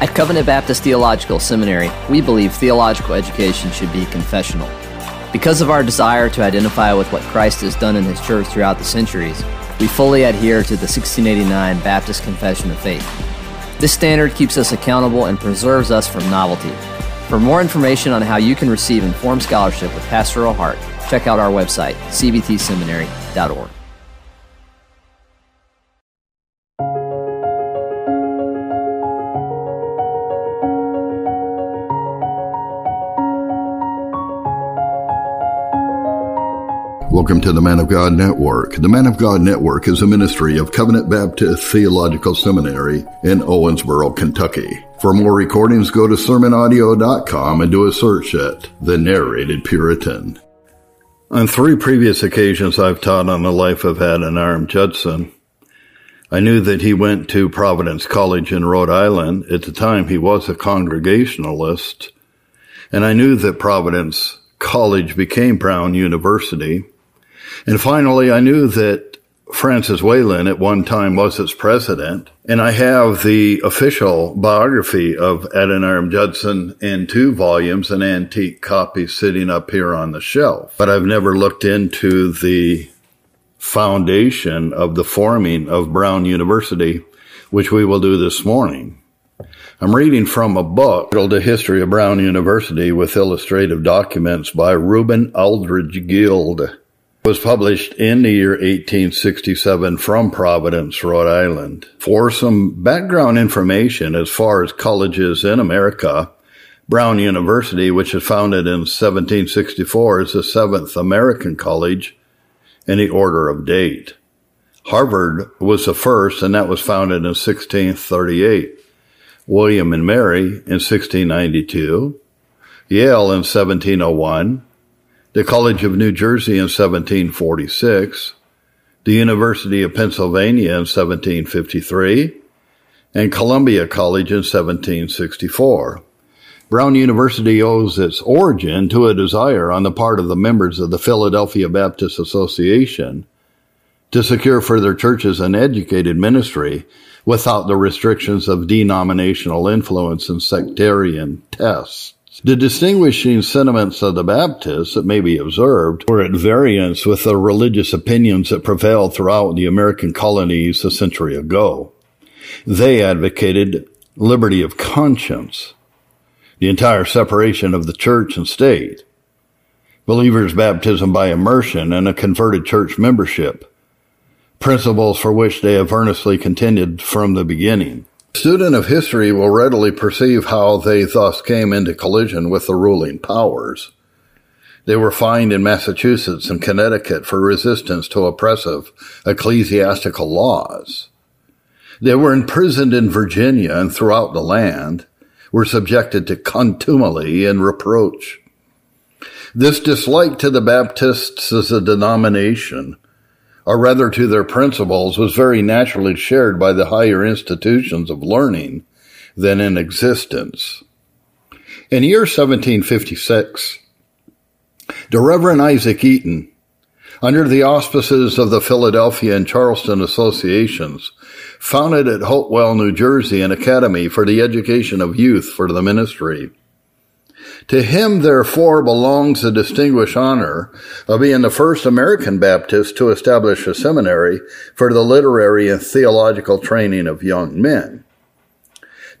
At Covenant Baptist Theological Seminary, we believe theological education should be confessional. Because of our desire to identify with what Christ has done in His church throughout the centuries, we fully adhere to the 1689 Baptist Confession of Faith. This standard keeps us accountable and preserves us from novelty. For more information on how you can receive informed scholarship with pastoral heart, check out our website, cbtseminary.org. Welcome to the Man of God Network. The Man of God Network is a ministry of Covenant Baptist Theological Seminary in Owensboro, Kentucky. For more recordings, go to sermonaudio.com and do a search at The Narrated Puritan. On three previous occasions, I've taught on the life of Adoniram Judson. I knew that he went to Providence College in Rhode Island. At the time, he was a Congregationalist. And I knew that Providence College became Brown University. And finally, I knew that Francis Wayland at one time was its president. And I have the official biography of Adoniram Judson in two volumes, an antique copy sitting up here on the shelf. But I've never looked into the foundation of the forming of Brown University, which we will do this morning. I'm reading from a book titled A History of Brown University with illustrative documents by Reuben Aldridge Guild was published in the year 1867 from Providence, Rhode Island. For some background information as far as colleges in America, Brown University, which was founded in 1764, is the seventh American college in the order of date. Harvard was the first, and that was founded in 1638. William and Mary in 1692. Yale in 1701 the College of New Jersey in 1746, the University of Pennsylvania in 1753, and Columbia College in 1764. Brown University owes its origin to a desire on the part of the members of the Philadelphia Baptist Association to secure for their churches an educated ministry without the restrictions of denominational influence and sectarian tests. The distinguishing sentiments of the Baptists, it may be observed, were at variance with the religious opinions that prevailed throughout the American colonies a century ago. They advocated liberty of conscience, the entire separation of the church and state, believers' baptism by immersion, and a converted church membership, principles for which they have earnestly contended from the beginning student of history will readily perceive how they thus came into collision with the ruling powers. They were fined in Massachusetts and Connecticut for resistance to oppressive ecclesiastical laws. They were imprisoned in Virginia and throughout the land, were subjected to contumely and reproach. This dislike to the Baptists as a denomination or rather to their principles, was very naturally shared by the higher institutions of learning then in existence. In year 1756, the Reverend Isaac Eaton, under the auspices of the Philadelphia and Charleston associations, founded at Hopewell, New Jersey, an academy for the education of youth for the ministry. To him, therefore, belongs the distinguished honor of being the first American Baptist to establish a seminary for the literary and theological training of young men.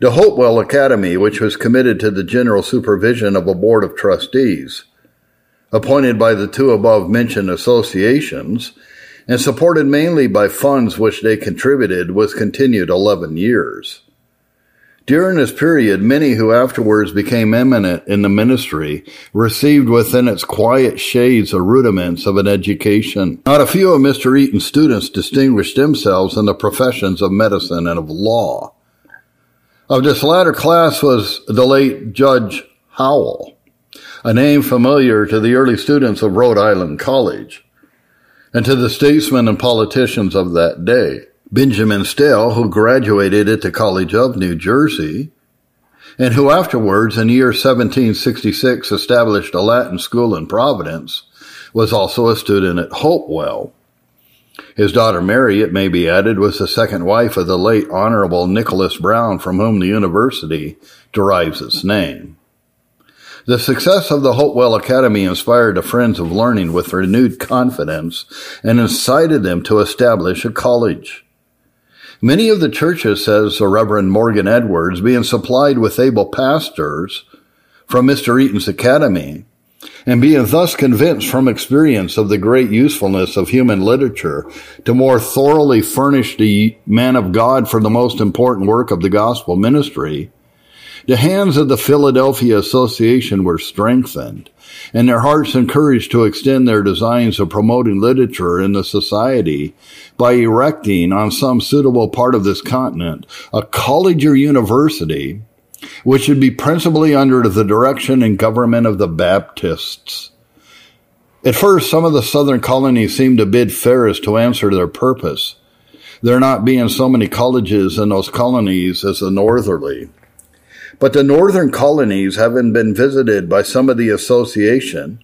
The Hopewell Academy, which was committed to the general supervision of a board of trustees, appointed by the two above mentioned associations, and supported mainly by funds which they contributed, was continued 11 years. During this period, many who afterwards became eminent in the ministry received within its quiet shades the rudiments of an education. Not a few of Mr. Eaton's students distinguished themselves in the professions of medicine and of law. Of this latter class was the late Judge Howell, a name familiar to the early students of Rhode Island College and to the statesmen and politicians of that day. Benjamin Stelle, who graduated at the College of New Jersey, and who afterwards, in the year 1766, established a Latin school in Providence, was also a student at Hopewell. His daughter Mary, it may be added, was the second wife of the late Honorable Nicholas Brown, from whom the university derives its name. The success of the Hopewell Academy inspired the Friends of Learning with renewed confidence and incited them to establish a college. Many of the churches, says the Reverend Morgan Edwards, being supplied with able pastors from Mr. Eaton's Academy, and being thus convinced from experience of the great usefulness of human literature to more thoroughly furnish the man of God for the most important work of the gospel ministry, the hands of the Philadelphia Association were strengthened and their hearts encouraged to extend their designs of promoting literature in the society by erecting on some suitable part of this continent a college or university which should be principally under the direction and government of the Baptists. At first, some of the southern colonies seemed to bid fairest to answer their purpose, there not being so many colleges in those colonies as the northerly. But the northern colonies, having been visited by some of the association,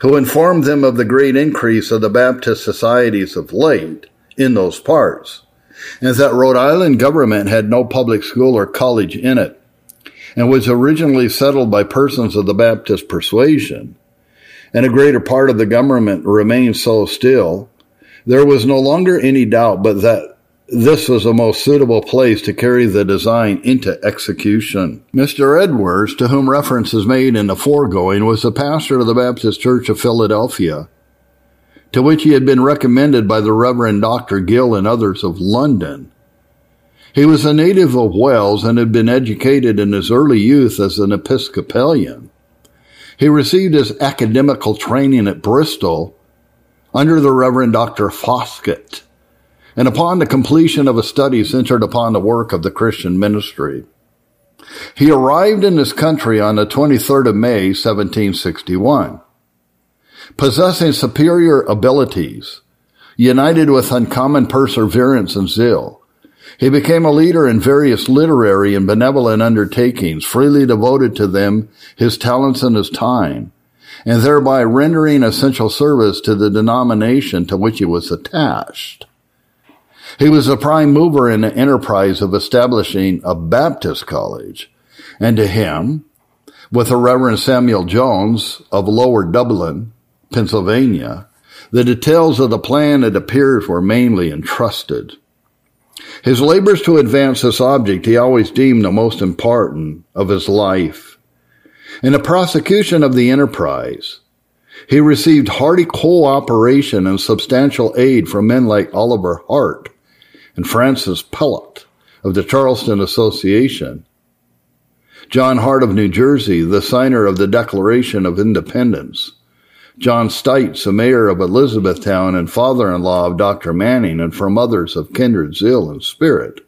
who informed them of the great increase of the Baptist societies of late in those parts, and that Rhode Island government had no public school or college in it, and was originally settled by persons of the Baptist persuasion, and a greater part of the government remained so still, there was no longer any doubt but that this was the most suitable place to carry the design into execution. Mr. Edwards, to whom reference is made in the foregoing, was the pastor of the Baptist Church of Philadelphia, to which he had been recommended by the Reverend Dr. Gill and others of London. He was a native of Wales and had been educated in his early youth as an Episcopalian. He received his academical training at Bristol under the Reverend Dr. Foskett, and upon the completion of a study centered upon the work of the Christian ministry. He arrived in this country on the 23rd of May, 1761. Possessing superior abilities, united with uncommon perseverance and zeal, he became a leader in various literary and benevolent undertakings, freely devoted to them his talents and his time, and thereby rendering essential service to the denomination to which he was attached. He was a prime mover in the enterprise of establishing a Baptist college, and to him, with the Reverend Samuel Jones of Lower Dublin, Pennsylvania, the details of the plan, it appears, were mainly entrusted. His labors to advance this object he always deemed the most important of his life. In the prosecution of the enterprise, he received hearty cooperation and substantial aid from men like Oliver Hart and Francis Pelot of the Charleston Association, John Hart of New Jersey, the signer of the Declaration of Independence, John Stites, the mayor of Elizabethtown and father-in-law of Dr. Manning, and from others of kindred zeal and spirit.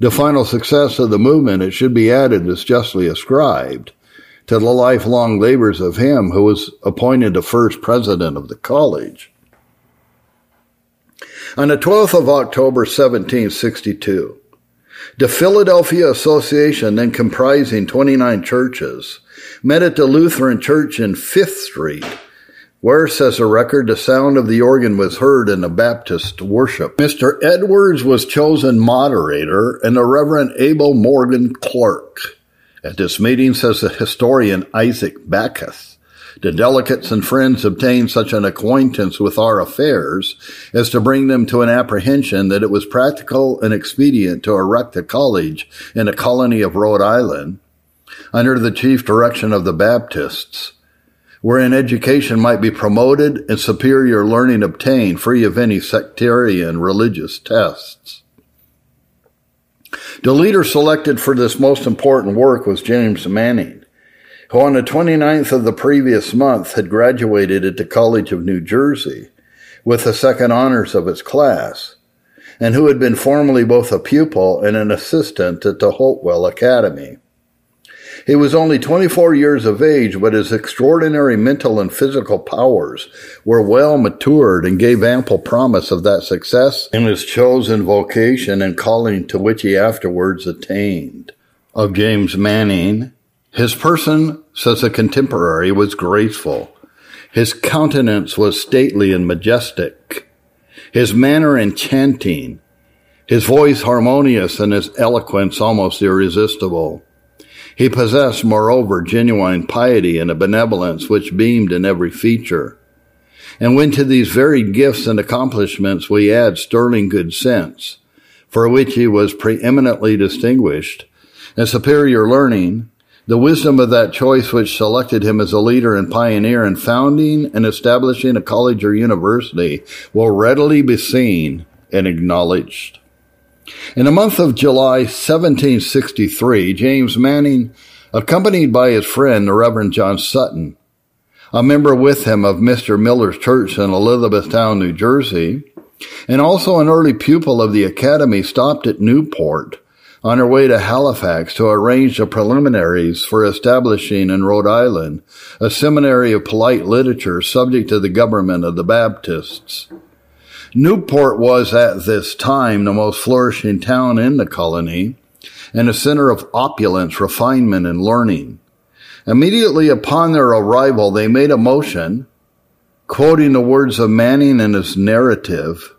The final success of the movement, it should be added, is justly ascribed to the lifelong labors of him who was appointed the first president of the college. On the 12th of October, 1762, the Philadelphia Association, then comprising 29 churches, met at the Lutheran Church in Fifth Street where, says a record, the sound of the organ was heard in the Baptist worship. Mr. Edwards was chosen moderator and the Reverend Abel Morgan clerk. At this meeting, says the historian Isaac Backus, the delegates and friends obtained such an acquaintance with our affairs as to bring them to an apprehension that it was practical and expedient to erect a college in a colony of Rhode Island under the chief direction of the Baptists wherein education might be promoted and superior learning obtained free of any sectarian religious tests. The leader selected for this most important work was James Manning, who on the 29th of the previous month had graduated at the College of New Jersey with the second honors of his class, and who had been formerly both a pupil and an assistant at the Hopewell Academy. He was only 24 years of age, but his extraordinary mental and physical powers were well matured and gave ample promise of that success in his chosen vocation and calling to which he afterwards attained. Of James Manning, his person, says a contemporary, was graceful. His countenance was stately and majestic. his manner enchanting, his voice harmonious, and his eloquence almost irresistible. He possessed, moreover, genuine piety and a benevolence which beamed in every feature. And when to these varied gifts and accomplishments we add sterling good sense, for which he was preeminently distinguished, and superior learning, the wisdom of that choice which selected him as a leader and pioneer in founding and establishing a college or university will readily be seen and acknowledged. In the month of July 1763, James Manning, accompanied by his friend, the Reverend John Sutton, a member with him of Mr. Miller's Church in Elizabethtown, New Jersey, and also an early pupil of the Academy, stopped at Newport on her way to Halifax to arrange the preliminaries for establishing in Rhode Island a seminary of polite literature subject to the government of the Baptists. Newport was at this time the most flourishing town in the colony and a center of opulence, refinement, and learning. Immediately upon their arrival, they made a motion, quoting the words of Manning in his narrative,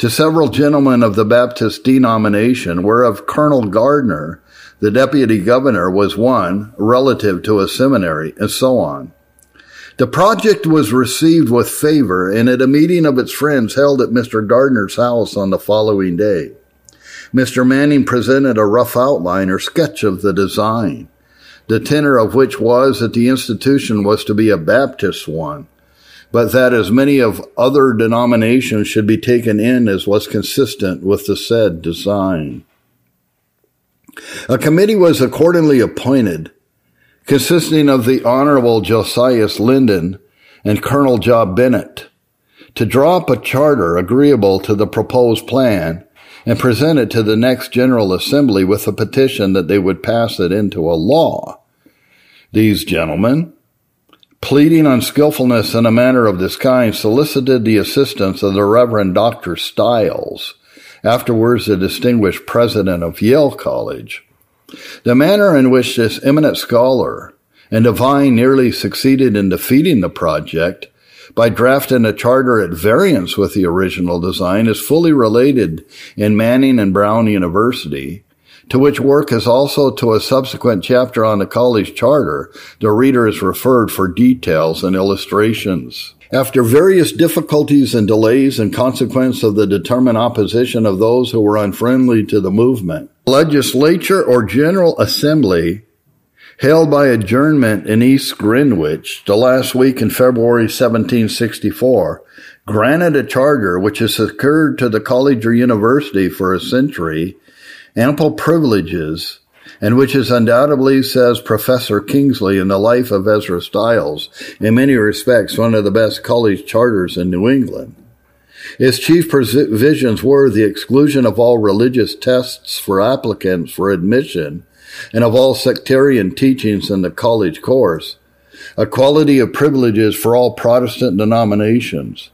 to several gentlemen of the Baptist denomination, whereof Colonel Gardner, the deputy governor, was one, relative to a seminary, and so on. The project was received with favor, and at a meeting of its friends held at Mr. Gardner's house on the following day, Mr. Manning presented a rough outline or sketch of the design, the tenor of which was that the institution was to be a Baptist one, but that as many of other denominations should be taken in as was consistent with the said design. A committee was accordingly appointed, consisting of the Honorable Josias Lyndon and Colonel Job Bennett, to draw up a charter agreeable to the proposed plan and present it to the next General Assembly with a petition that they would pass it into a law. These gentlemen, pleading unskillfulness in a matter of this kind, solicited the assistance of the Reverend Dr. Stiles, afterwards the distinguished president of Yale College. The manner in which this eminent scholar and divine nearly succeeded in defeating the project by drafting a charter at variance with the original design is fully related in Manning and Brown University to which work is also to a subsequent chapter on the college charter, the reader is referred for details and illustrations. After various difficulties and delays in consequence of the determined opposition of those who were unfriendly to the movement, legislature or general assembly held by adjournment in East Greenwich the last week in February 1764 granted a charter which has secured to the college or university for a century ample privileges, and which is undoubtedly, says Professor Kingsley in the life of Ezra Stiles, in many respects one of the best college charters in New England. Its chief provisions were the exclusion of all religious tests for applicants for admission and of all sectarian teachings in the college course, equality of privileges for all Protestant denominations,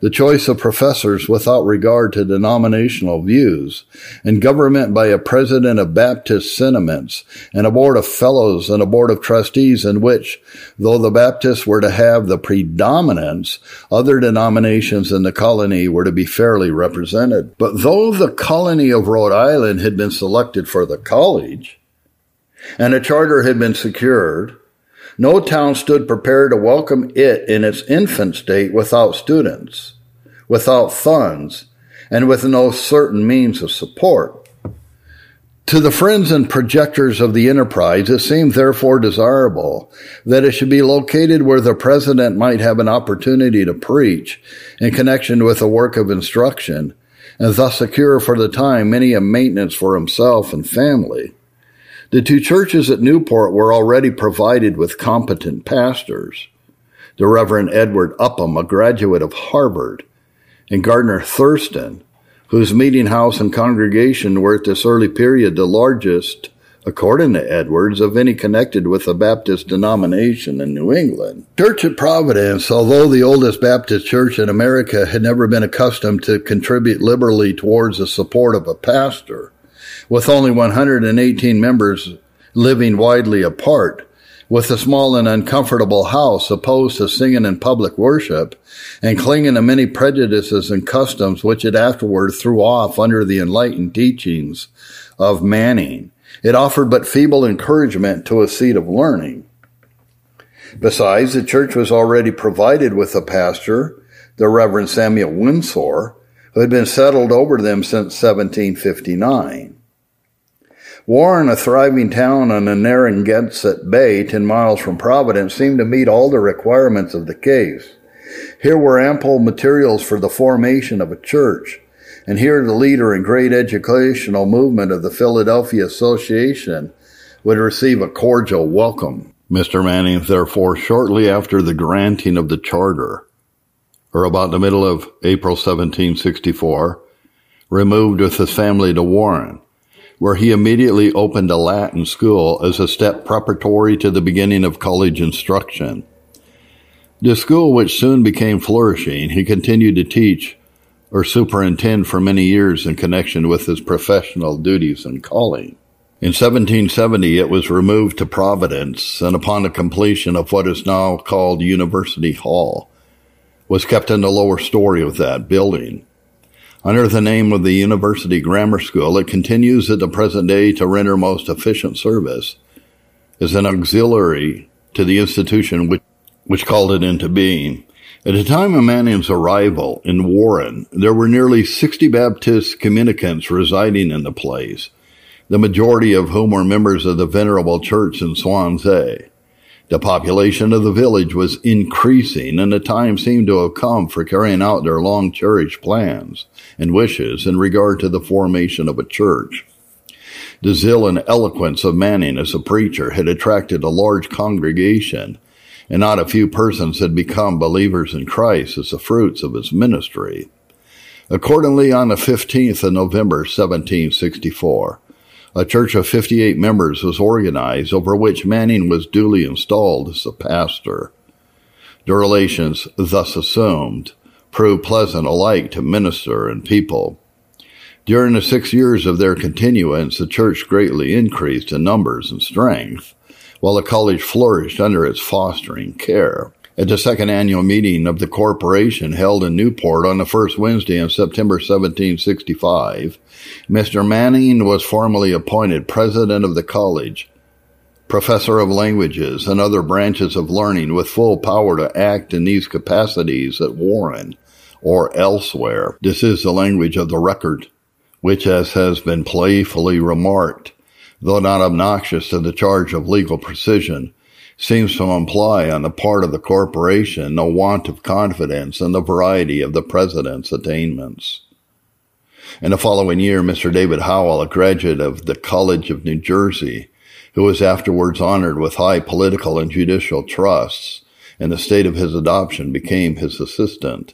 the choice of professors without regard to denominational views, and government by a president of Baptist sentiments, and a board of fellows and a board of trustees in which, though the Baptists were to have the predominance, other denominations in the colony were to be fairly represented. But though the colony of Rhode Island had been selected for the college, and a charter had been secured, no town stood prepared to welcome it in its infant state without students, without funds, and with no certain means of support. To the friends and projectors of the enterprise, it seemed therefore desirable that it should be located where the president might have an opportunity to preach in connection with the work of instruction, and thus secure for the time many a maintenance for himself and family. The two churches at Newport were already provided with competent pastors. The Reverend Edward Upham, a graduate of Harvard, and Gardner Thurston, whose meeting house and congregation were at this early period the largest, according to Edwards, of any connected with the Baptist denomination in New England. Church at Providence, although the oldest Baptist church in America, had never been accustomed to contribute liberally towards the support of a pastor with only 118 members living widely apart, with a small and uncomfortable house opposed to singing in public worship and clinging to many prejudices and customs which it afterward threw off under the enlightened teachings of Manning. It offered but feeble encouragement to a seat of learning. Besides, the church was already provided with a pastor, the Reverend Samuel Winsor, who had been settled over them since 1759. Warren, a thriving town on the Narragansett Bay, 10 miles from Providence, seemed to meet all the requirements of the case. Here were ample materials for the formation of a church, and here the leader and great educational movement of the Philadelphia Association would receive a cordial welcome. Mr. Manning, therefore, shortly after the granting of the charter, or about the middle of April 1764, removed with his family to Warren, where he immediately opened a Latin school as a step preparatory to the beginning of college instruction. The school, which soon became flourishing, he continued to teach or superintend for many years in connection with his professional duties and calling. In 1770, it was removed to Providence, and upon the completion of what is now called University Hall, was kept in the lower story of that building. Under the name of the University Grammar School, it continues at the present day to render most efficient service as an auxiliary to the institution which, which called it into being. At the time of Manning's arrival in Warren, there were nearly 60 Baptist communicants residing in the place the majority of whom were members of the Venerable Church in Swansea. The population of the village was increasing, and the time seemed to have come for carrying out their long cherished plans and wishes in regard to the formation of a church. The zeal and eloquence of Manning as a preacher had attracted a large congregation, and not a few persons had become believers in Christ as the fruits of his ministry. Accordingly, on the 15th of November, 1764, a church of 58 members was organized over which Manning was duly installed as the pastor. The relations thus assumed proved pleasant alike to minister and people. During the six years of their continuance, the church greatly increased in numbers and strength, while the college flourished under its fostering care. At the second annual meeting of the corporation held in Newport on the first Wednesday in September 1765, Mr. Manning was formally appointed president of the college, professor of languages and other branches of learning with full power to act in these capacities at Warren or elsewhere. This is the language of the record, which, as has been playfully remarked, though not obnoxious to the charge of legal precision, seems to imply on the part of the corporation a want of confidence in the variety of the president's attainments. In the following year, Mr. David Howell, a graduate of the College of New Jersey, who was afterwards honored with high political and judicial trusts in the state of his adoption, became his assistant.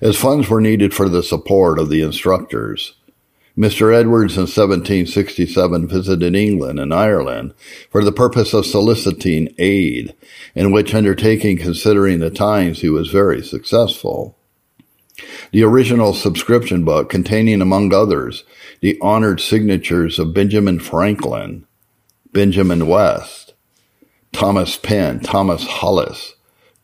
As funds were needed for the support of the instructors, Mr. Edwards in 1767 visited England and Ireland for the purpose of soliciting aid, in which undertaking considering the times he was very successful. The original subscription book containing, among others, the honored signatures of Benjamin Franklin, Benjamin West, Thomas Penn, Thomas Hollis,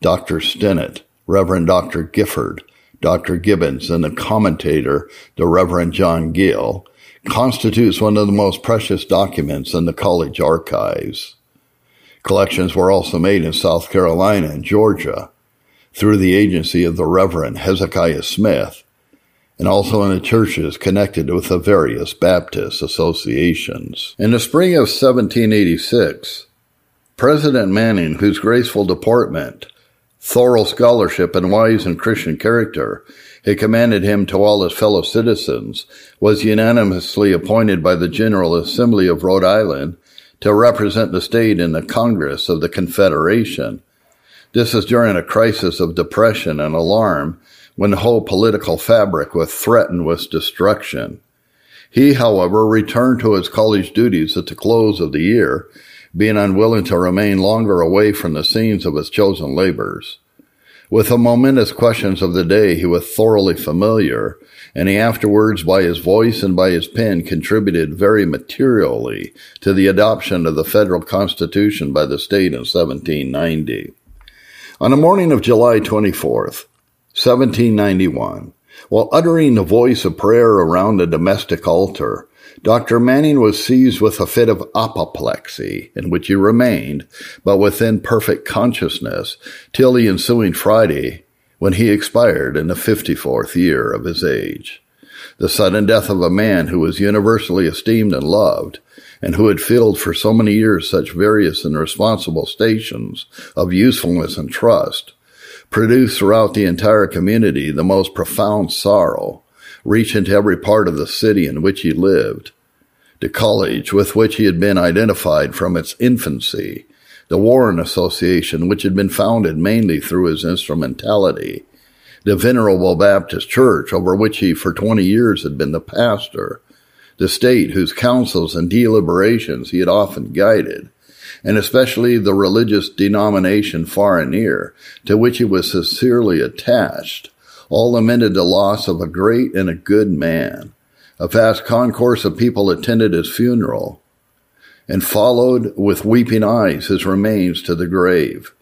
Dr. Stennett, Reverend Dr. Gifford, Dr. Gibbons, and the commentator, the Reverend John Gill, constitutes one of the most precious documents in the college archives. Collections were also made in South Carolina and Georgia through the agency of the Reverend Hezekiah Smith, and also in the churches connected with the various Baptist associations. In the spring of 1786, President Manning, whose graceful deportment thorough scholarship and wise and Christian character, he commended him to all his fellow citizens, was unanimously appointed by the General Assembly of Rhode Island to represent the state in the Congress of the Confederation. This is during a crisis of depression and alarm when the whole political fabric was threatened with destruction. He, however, returned to his college duties at the close of the year being unwilling to remain longer away from the scenes of his chosen labors. With the momentous questions of the day, he was thoroughly familiar, and he afterwards, by his voice and by his pen, contributed very materially to the adoption of the federal constitution by the state in 1790. On the morning of July 24th, 1791, while uttering the voice of prayer around a domestic altar, Dr. Manning was seized with a fit of apoplexy, in which he remained, but within perfect consciousness, till the ensuing Friday, when he expired in the 54th year of his age. The sudden death of a man who was universally esteemed and loved, and who had filled for so many years such various and responsible stations of usefulness and trust, produced throughout the entire community the most profound sorrow, reaching to every part of the city in which he lived. The college with which he had been identified from its infancy, the Warren Association, which had been founded mainly through his instrumentality, the Venerable Baptist Church, over which he for 20 years had been the pastor, the state whose councils and deliberations he had often guided, and especially the religious denomination far and near, to which he was sincerely attached, all lamented the loss of a great and a good man. A vast concourse of people attended his funeral and followed with weeping eyes his remains to the grave.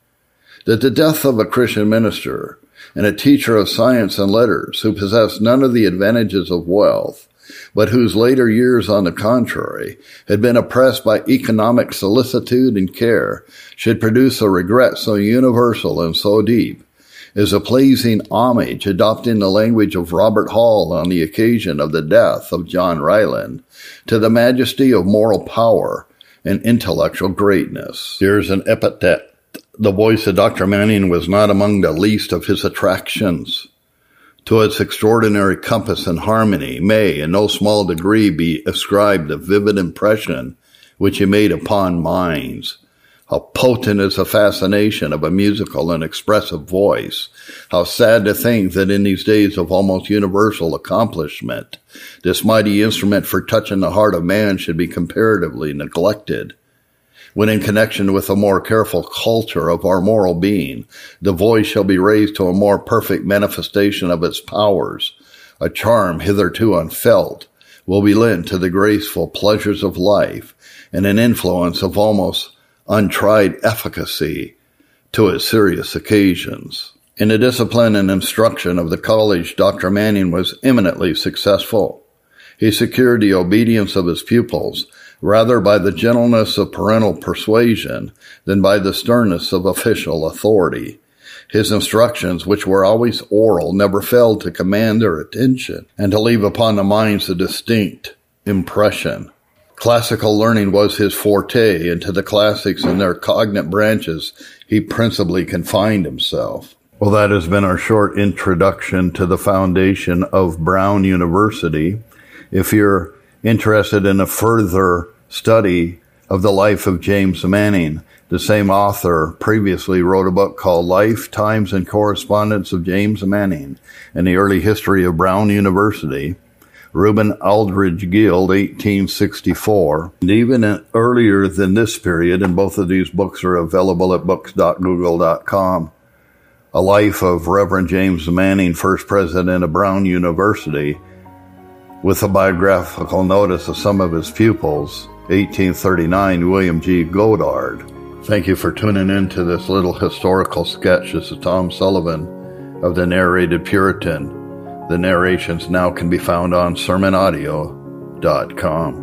That the death of a Christian minister and a teacher of science and letters who possessed none of the advantages of wealth but whose later years, on the contrary, had been oppressed by economic solicitude and care, should produce a regret so universal and so deep, is a pleasing homage adopting the language of Robert Hall on the occasion of the death of John Ryland to the majesty of moral power and intellectual greatness. Here's an epithet. The voice of Dr. Manning was not among the least of his attractions to its extraordinary compass and harmony may, in no small degree, be ascribed the vivid impression which he made upon minds. How potent is the fascination of a musical and expressive voice. How sad to think that in these days of almost universal accomplishment, this mighty instrument for touching the heart of man should be comparatively neglected when in connection with a more careful culture of our moral being, the voice shall be raised to a more perfect manifestation of its powers. A charm hitherto unfelt will be lent to the graceful pleasures of life and an influence of almost untried efficacy to its serious occasions. In the discipline and instruction of the college, Dr. Manning was eminently successful. He secured the obedience of his pupils rather by the gentleness of parental persuasion than by the sternness of official authority. His instructions, which were always oral, never failed to command their attention and to leave upon the minds a distinct impression. Classical learning was his forte, and to the classics and their cognate branches he principally confined himself. Well, that has been our short introduction to the foundation of Brown University. If you're interested in a further study of the life of James Manning. The same author previously wrote a book called Life, Times, and Correspondence of James Manning and the Early History of Brown University. Reuben Aldridge Guild, 1864. And even earlier than this period, and both of these books are available at books.google.com. A Life of Reverend James Manning, first president of Brown University, with a biographical notice of some of his pupils 1839 William G. Goddard. Thank you for tuning in to this little historical sketch. This is Tom Sullivan of the Narrated Puritan. The narrations now can be found on sermonaudio.com.